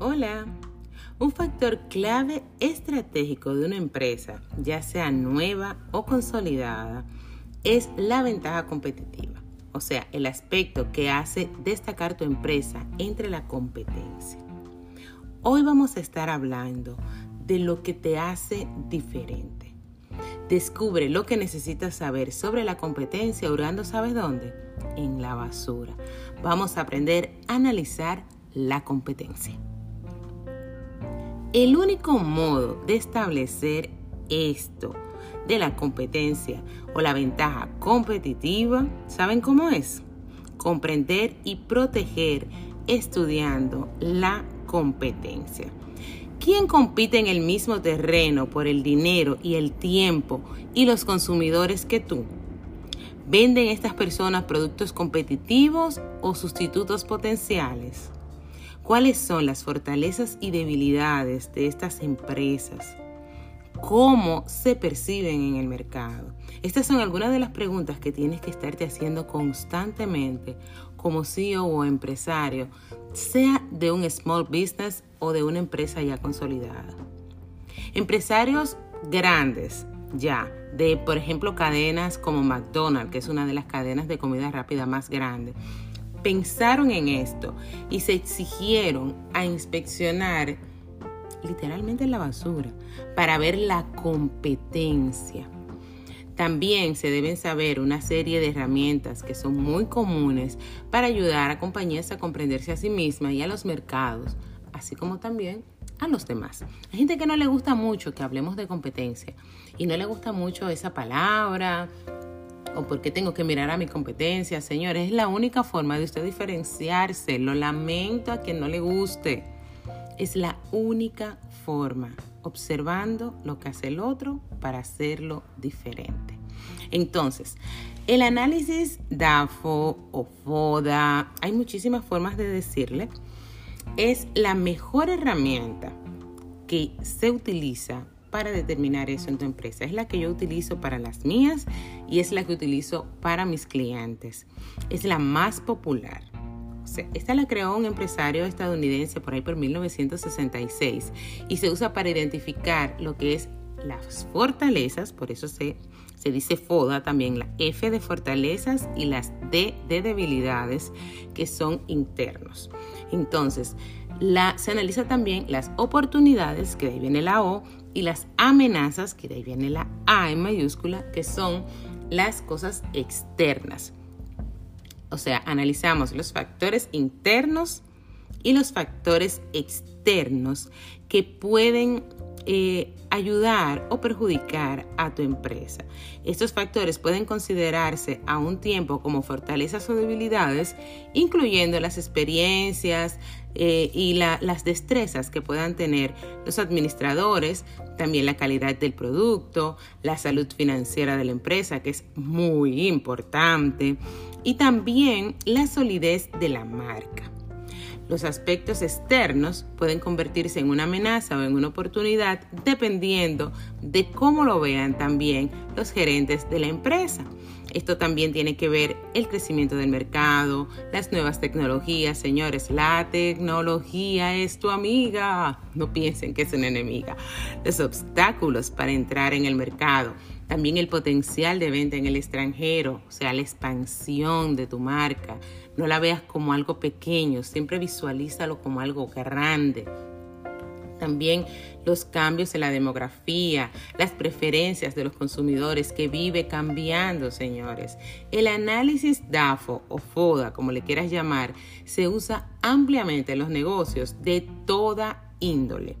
Hola. Un factor clave estratégico de una empresa, ya sea nueva o consolidada, es la ventaja competitiva, o sea, el aspecto que hace destacar tu empresa entre la competencia. Hoy vamos a estar hablando de lo que te hace diferente. Descubre lo que necesitas saber sobre la competencia hurgando, ¿sabes dónde? En la basura. Vamos a aprender a analizar la competencia. El único modo de establecer esto de la competencia o la ventaja competitiva, ¿saben cómo es? Comprender y proteger estudiando la competencia. ¿Quién compite en el mismo terreno por el dinero y el tiempo y los consumidores que tú? ¿Venden estas personas productos competitivos o sustitutos potenciales? ¿Cuáles son las fortalezas y debilidades de estas empresas? ¿Cómo se perciben en el mercado? Estas son algunas de las preguntas que tienes que estarte haciendo constantemente como CEO o empresario, sea de un small business o de una empresa ya consolidada. Empresarios grandes, ya, de por ejemplo cadenas como McDonald's, que es una de las cadenas de comida rápida más grandes, pensaron en esto y se exigieron a inspeccionar literalmente la basura para ver la competencia. También se deben saber una serie de herramientas que son muy comunes para ayudar a compañías a comprenderse a sí mismas y a los mercados, así como también a los demás. Hay gente que no le gusta mucho que hablemos de competencia y no le gusta mucho esa palabra o porque tengo que mirar a mi competencia. Señores, es la única forma de usted diferenciarse. Lo lamento a quien no le guste. Es la única forma, observando lo que hace el otro para hacerlo diferente. Entonces, el análisis DAFO o FODA, hay muchísimas formas de decirle, es la mejor herramienta que se utiliza para determinar eso en tu empresa. Es la que yo utilizo para las mías y es la que utilizo para mis clientes. Es la más popular. esta la creó un empresario estadounidense por ahí por 1966 y se usa para identificar lo que es las fortalezas, por eso se, se dice FODA también, la F de fortalezas y las D de debilidades que son internos. Entonces, la, se analiza también las oportunidades, que de ahí viene la O, y las amenazas, que de ahí viene la A en mayúscula, que son las cosas externas. O sea, analizamos los factores internos y los factores externos que pueden eh, ayudar o perjudicar a tu empresa. Estos factores pueden considerarse a un tiempo como fortalezas o debilidades, incluyendo las experiencias eh, y las destrezas que puedan tener los administradores, también la calidad del producto, la salud financiera de la empresa, que es muy importante, y también la solidez de la marca. Los aspectos externos pueden convertirse en una amenaza o en una oportunidad dependiendo de cómo lo vean también los gerentes de la empresa. Esto también tiene que ver el crecimiento del mercado, las nuevas tecnologías, señores. La tecnología es tu amiga. No piensen que es una enemiga. Los obstáculos para entrar en el mercado. También el potencial de venta en el extranjero, o sea, la expansión de tu marca. No la veas como algo pequeño, siempre visualízalo como algo grande. También los cambios en la demografía, las preferencias de los consumidores que vive cambiando, señores. El análisis DAFO o FODA, como le quieras llamar, se usa ampliamente en los negocios de toda índole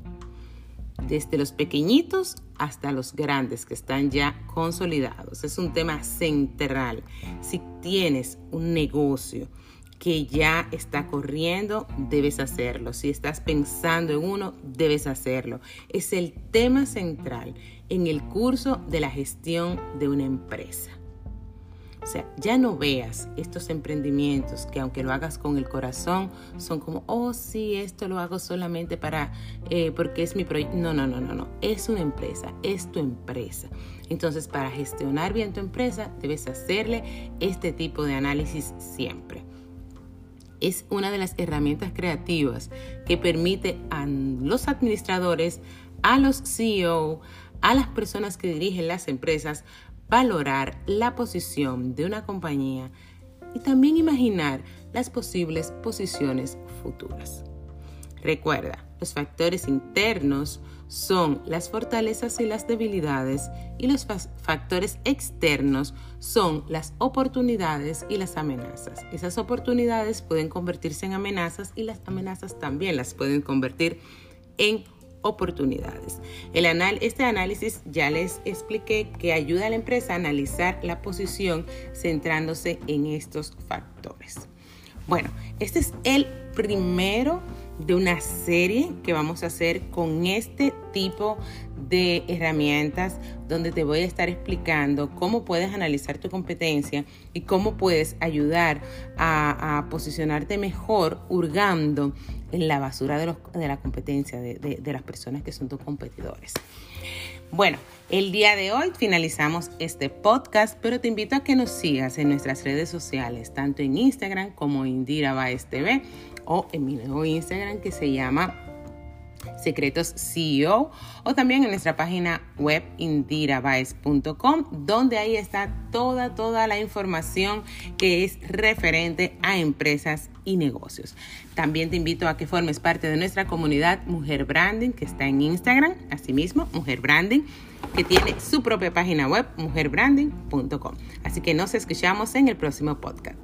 desde los pequeñitos hasta los grandes que están ya consolidados. Es un tema central. Si tienes un negocio que ya está corriendo, debes hacerlo. Si estás pensando en uno, debes hacerlo. Es el tema central en el curso de la gestión de una empresa. O sea, ya no veas estos emprendimientos que aunque lo hagas con el corazón, son como, oh sí, esto lo hago solamente para, eh, porque es mi proyecto. No, no, no, no, no. Es una empresa, es tu empresa. Entonces, para gestionar bien tu empresa, debes hacerle este tipo de análisis siempre. Es una de las herramientas creativas que permite a los administradores, a los CEO, a las personas que dirigen las empresas valorar la posición de una compañía y también imaginar las posibles posiciones futuras. Recuerda, los factores internos son las fortalezas y las debilidades y los factores externos son las oportunidades y las amenazas. Esas oportunidades pueden convertirse en amenazas y las amenazas también las pueden convertir en oportunidades. El este análisis ya les expliqué que ayuda a la empresa a analizar la posición centrándose en estos factores. Bueno, este es el primero de una serie que vamos a hacer con este tipo de herramientas donde te voy a estar explicando cómo puedes analizar tu competencia y cómo puedes ayudar a, posicionarte mejor hurgando en la basura de, la competencia de las personas que son tus competidores. Bueno, el día de hoy finalizamos este podcast, pero te invito a que nos sigas en nuestras redes sociales, tanto en Instagram como Indira Baez TV o en mi nuevo Instagram que se llama Secretos CEO o también en nuestra página web indirabaez.com donde ahí está toda toda la información que es referente a empresas y negocios. También te invito a que formes parte de nuestra comunidad Mujer Branding que está en Instagram, asimismo Mujer Branding que tiene su propia página web mujerbranding.com. Así que nos escuchamos en el próximo podcast.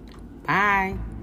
Bye.